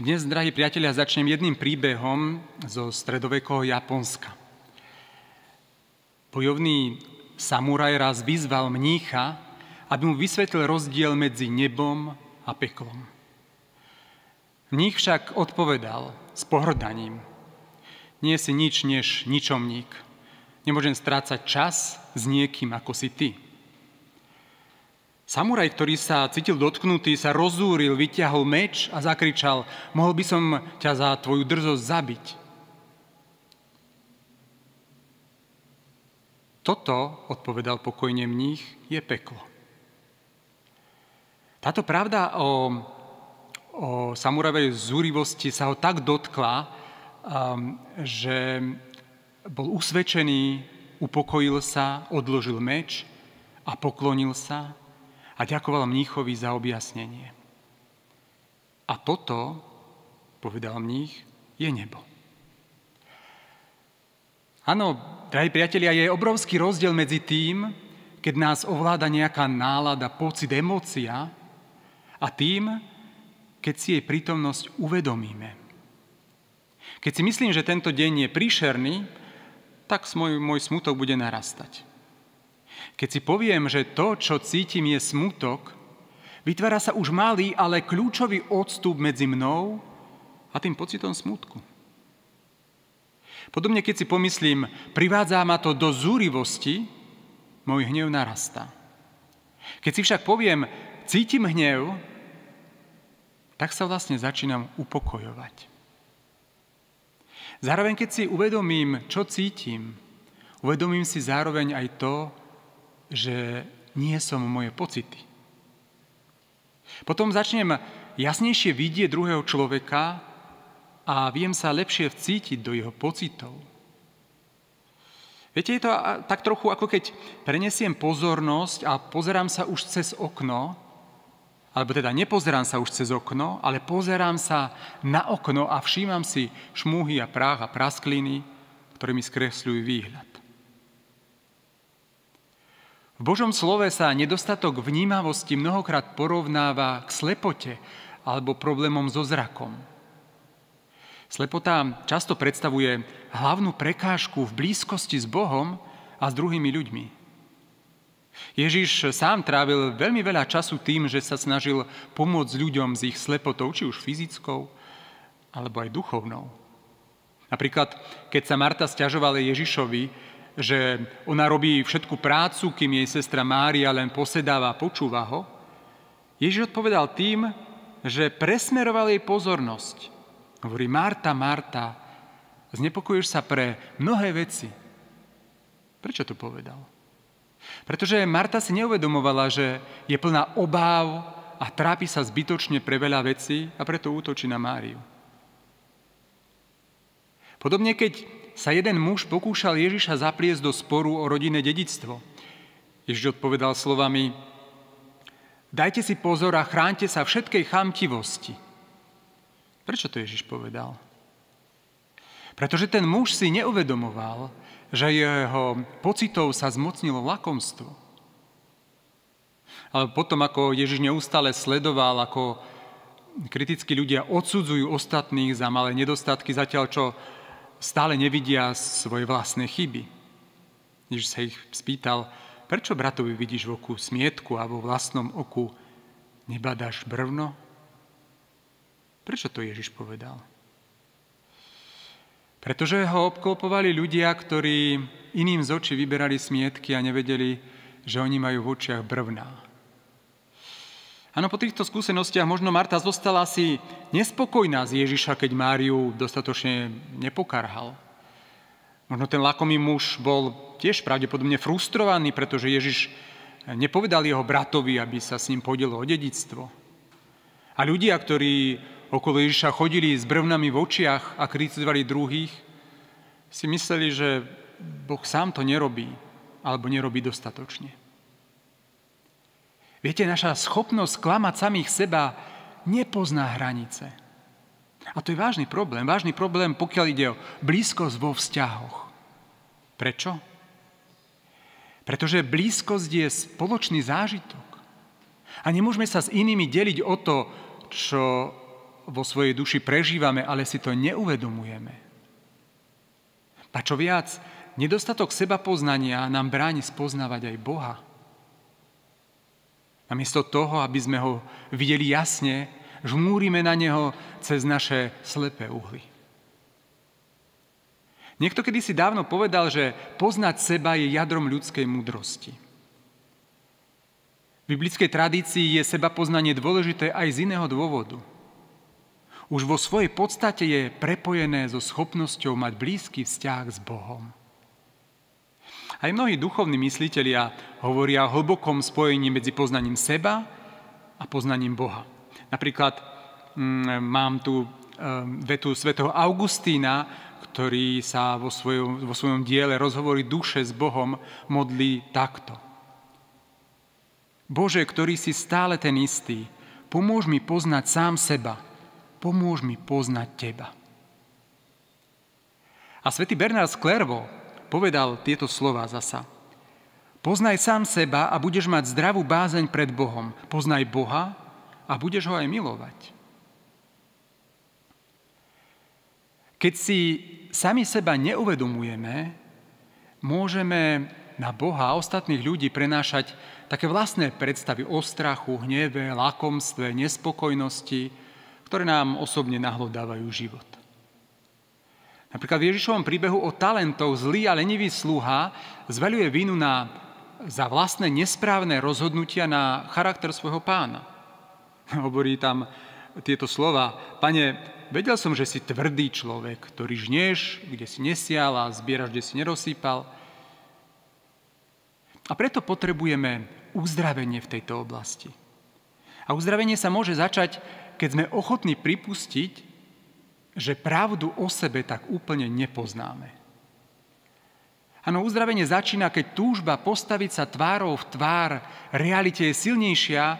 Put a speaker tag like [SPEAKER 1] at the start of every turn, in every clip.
[SPEAKER 1] Dnes, drahí priatelia, začnem jedným príbehom zo stredovekého Japonska. Bojovný samuraj raz vyzval mnícha, aby mu vysvetlil rozdiel medzi nebom a peklom. Mních však odpovedal s pohrdaním. Nie si nič než ničomník. Nemôžem strácať čas s niekým ako si ty. Samuraj, ktorý sa cítil dotknutý, sa rozúril, vyťahol meč a zakričal, mohol by som ťa za tvoju drzosť zabiť. Toto, odpovedal pokojne mních, je peklo. Táto pravda o, o samurajovej zúrivosti sa ho tak dotkla, um, že bol usvedčený, upokojil sa, odložil meč a poklonil sa a ďakoval mníchovi za objasnenie. A toto, povedal mních, je nebo. Áno, drahí priatelia, je obrovský rozdiel medzi tým, keď nás ovláda nejaká nálada, pocit, emócia a tým, keď si jej prítomnosť uvedomíme. Keď si myslím, že tento deň je príšerný, tak môj, môj smutok bude narastať. Keď si poviem, že to, čo cítim, je smutok, vytvára sa už malý, ale kľúčový odstup medzi mnou a tým pocitom smutku. Podobne, keď si pomyslím, privádza ma to do zúrivosti, môj hnev narastá. Keď si však poviem, cítim hnev, tak sa vlastne začínam upokojovať. Zároveň, keď si uvedomím, čo cítim, uvedomím si zároveň aj to, že nie som moje pocity. Potom začnem jasnejšie vidieť druhého človeka a viem sa lepšie vcítiť do jeho pocitov. Viete, je to tak trochu ako keď prenesiem pozornosť a pozerám sa už cez okno, alebo teda nepozerám sa už cez okno, ale pozerám sa na okno a všímam si šmúhy a práh a praskliny, ktorými skresľujú výhľad. V Božom slove sa nedostatok vnímavosti mnohokrát porovnáva k slepote alebo problémom so zrakom. Slepota často predstavuje hlavnú prekážku v blízkosti s Bohom a s druhými ľuďmi. Ježiš sám trávil veľmi veľa času tým, že sa snažil pomôcť ľuďom s ich slepotou, či už fyzickou, alebo aj duchovnou. Napríklad, keď sa Marta stiažovala Ježišovi, že ona robí všetku prácu, kým jej sestra Mária len posedáva a počúva ho, Ježiš odpovedal tým, že presmeroval jej pozornosť. Hovorí, Marta, Marta, znepokojuješ sa pre mnohé veci. Prečo to povedal? Pretože Marta si neuvedomovala, že je plná obáv a trápi sa zbytočne pre veľa vecí a preto útočí na Máriu. Podobne, keď sa jeden muž pokúšal Ježiša zapliesť do sporu o rodinné dedictvo. Ježiš odpovedal slovami, dajte si pozor a chránte sa všetkej chamtivosti. Prečo to Ježiš povedal? Pretože ten muž si neuvedomoval, že jeho pocitov sa zmocnilo lakomstvo. Ale potom, ako Ježiš neustále sledoval, ako kritickí ľudia odsudzujú ostatných za malé nedostatky, zatiaľ čo stále nevidia svoje vlastné chyby. Ježiš sa ich spýtal, prečo bratovi vidíš v oku smietku a vo vlastnom oku nebadáš brvno? Prečo to Ježiš povedal? Pretože ho obklopovali ľudia, ktorí iným z očí vyberali smietky a nevedeli, že oni majú v očiach brvná. Áno, po týchto skúsenostiach možno Marta zostala asi nespokojná z Ježiša, keď Máriu dostatočne nepokarhal. Možno ten lakomý muž bol tiež pravdepodobne frustrovaný, pretože Ježiš nepovedal jeho bratovi, aby sa s ním podielo o dedictvo. A ľudia, ktorí okolo Ježiša chodili s brvnami v očiach a kritizovali druhých, si mysleli, že Boh sám to nerobí, alebo nerobí dostatočne. Viete, naša schopnosť klamať samých seba nepozná hranice. A to je vážny problém. Vážny problém, pokiaľ ide o blízkosť vo vzťahoch. Prečo? Pretože blízkosť je spoločný zážitok. A nemôžeme sa s inými deliť o to, čo vo svojej duši prežívame, ale si to neuvedomujeme. A čo viac, nedostatok seba poznania nám bráni spoznávať aj Boha. Namiesto toho, aby sme ho videli jasne, žmúrime na neho cez naše slepé uhly. Niekto kedy si dávno povedal, že poznať seba je jadrom ľudskej múdrosti. V biblickej tradícii je seba poznanie dôležité aj z iného dôvodu. Už vo svojej podstate je prepojené so schopnosťou mať blízky vzťah s Bohom. Aj mnohí duchovní myslitelia hovoria o hlbokom spojení medzi poznaním seba a poznaním Boha. Napríklad mm, mám tu mm, vetu svätého Augustína, ktorý sa vo svojom, vo svojom diele rozhovorí duše s Bohom modlí takto. Bože, ktorý si stále ten istý, pomôž mi poznať sám seba, pomôž mi poznať Teba. A svätý Bernard Sklervo povedal tieto slova zasa. Poznaj sám seba a budeš mať zdravú bázeň pred Bohom. Poznaj Boha a budeš ho aj milovať. Keď si sami seba neuvedomujeme, môžeme na Boha a ostatných ľudí prenášať také vlastné predstavy o strachu, hneve, lakomstve, nespokojnosti, ktoré nám osobne nahlodávajú život. Napríklad v Ježišovom príbehu o talentov zlý a lenivý sluha zveľuje vinu na, za vlastné nesprávne rozhodnutia na charakter svojho pána. Hovorí tam tieto slova. Pane, vedel som, že si tvrdý človek, ktorý žnieš, kde si nesial a zbieraš, kde si nerozsýpal. A preto potrebujeme uzdravenie v tejto oblasti. A uzdravenie sa môže začať, keď sme ochotní pripustiť, že pravdu o sebe tak úplne nepoznáme. Áno, uzdravenie začína, keď túžba postaviť sa tvárou v tvár realite je silnejšia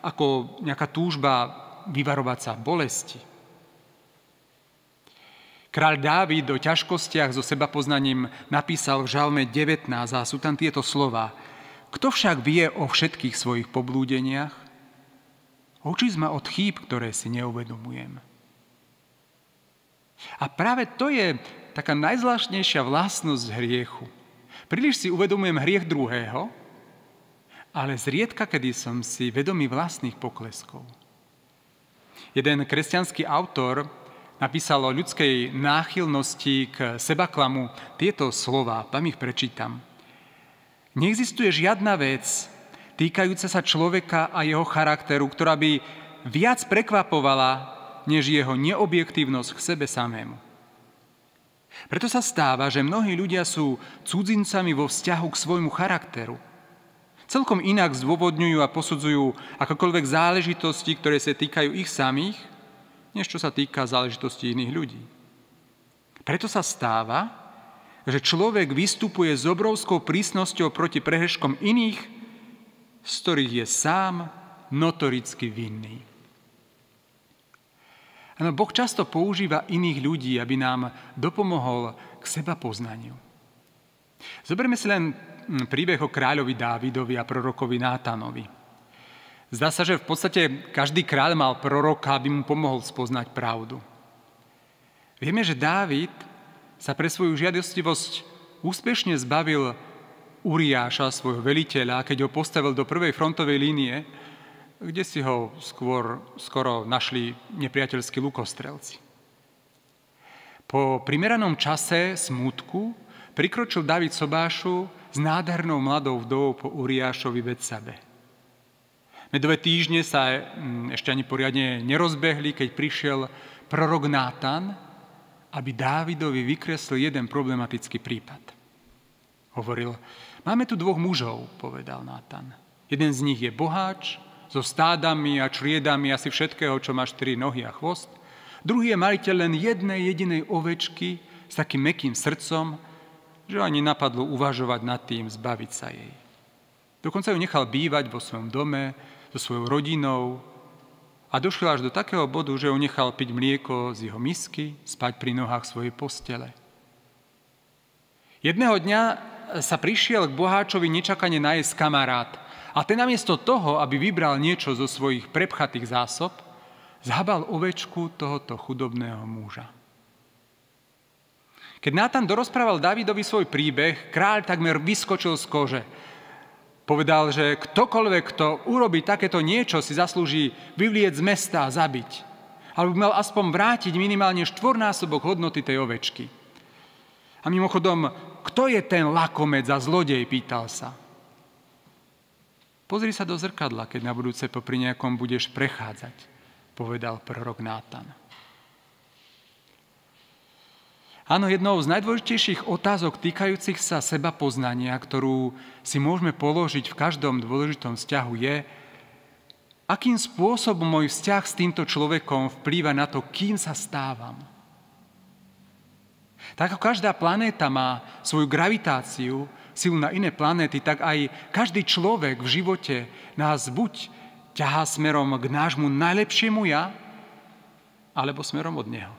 [SPEAKER 1] ako nejaká túžba vyvarovať sa bolesti. Kráľ Dávid o ťažkostiach so sebapoznaním napísal v Žalme 19 a sú tam tieto slova. Kto však vie o všetkých svojich poblúdeniach? Oči ma od chýb, ktoré si neuvedomujem. A práve to je taká najzvláštnejšia vlastnosť hriechu. Príliš si uvedomujem hriech druhého, ale zriedka, kedy som si vedomý vlastných pokleskov. Jeden kresťanský autor napísal o ľudskej náchylnosti k sebaklamu tieto slova, tam ich prečítam. Neexistuje žiadna vec týkajúca sa človeka a jeho charakteru, ktorá by viac prekvapovala než jeho neobjektívnosť k sebe samému. Preto sa stáva, že mnohí ľudia sú cudzincami vo vzťahu k svojmu charakteru. Celkom inak zdôvodňujú a posudzujú akokoľvek záležitosti, ktoré sa týkajú ich samých, než čo sa týka záležitosti iných ľudí. Preto sa stáva, že človek vystupuje s obrovskou prísnosťou proti prehreškom iných, z ktorých je sám notoricky vinný. Ano, boh často používa iných ľudí, aby nám dopomohol k seba poznaniu. Zoberme si len hm, príbeh o kráľovi Dávidovi a prorokovi Nátanovi. Zdá sa, že v podstate každý kráľ mal proroka, aby mu pomohol spoznať pravdu. Vieme, že Dávid sa pre svoju žiadostivosť úspešne zbavil Uriáša, svojho veliteľa, keď ho postavil do prvej frontovej línie kde si ho skôr skoro našli nepriateľskí lukostrelci. Po primeranom čase smútku prikročil David Sobášu s nádhernou mladou vdovou po Uriášovi Betsabe. Medové týždne sa mm, ešte ani poriadne nerozbehli, keď prišiel prorok Nátan, aby Dávidovi vykreslil jeden problematický prípad. Hovoril, máme tu dvoch mužov, povedal Nátan. Jeden z nich je boháč, so stádami a čriedami asi všetkého, čo má štyri nohy a chvost. Druhý je majiteľ len jednej jedinej ovečky s takým mekým srdcom, že ani napadlo uvažovať nad tým zbaviť sa jej. Dokonca ju nechal bývať vo svojom dome so svojou rodinou a došiel až do takého bodu, že ho nechal piť mlieko z jeho misky, spať pri nohách svojej postele. Jedného dňa sa prišiel k boháčovi nečakane nájsť kamarát – a ten namiesto toho, aby vybral niečo zo svojich prepchatých zásob, zhabal ovečku tohoto chudobného muža. Keď Nátan dorozprával Davidovi svoj príbeh, kráľ takmer vyskočil z kože. Povedal, že ktokoľvek, kto urobí takéto niečo, si zaslúži vyvlieť z mesta a zabiť. Ale by mal aspoň vrátiť minimálne štvornásobok hodnoty tej ovečky. A mimochodom, kto je ten lakomec a zlodej, pýtal sa. Pozri sa do zrkadla, keď na budúce popri nejakom budeš prechádzať, povedal prorok Nátan. Áno, jednou z najdôležitejších otázok týkajúcich sa seba poznania, ktorú si môžeme položiť v každom dôležitom vzťahu je, akým spôsobom môj vzťah s týmto človekom vplýva na to, kým sa stávam. Tak ako každá planéta má svoju gravitáciu, silu na iné planéty, tak aj každý človek v živote nás buď ťahá smerom k nášmu najlepšiemu ja, alebo smerom od neho.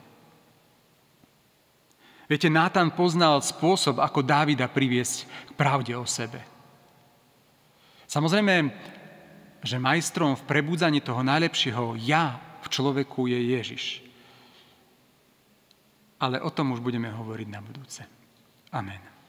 [SPEAKER 1] Viete, Nátan poznal spôsob, ako Dávida priviesť k pravde o sebe. Samozrejme, že majstrom v prebudzaní toho najlepšieho ja v človeku je Ježiš. Ale o tom už budeme hovoriť na budúce. Amen.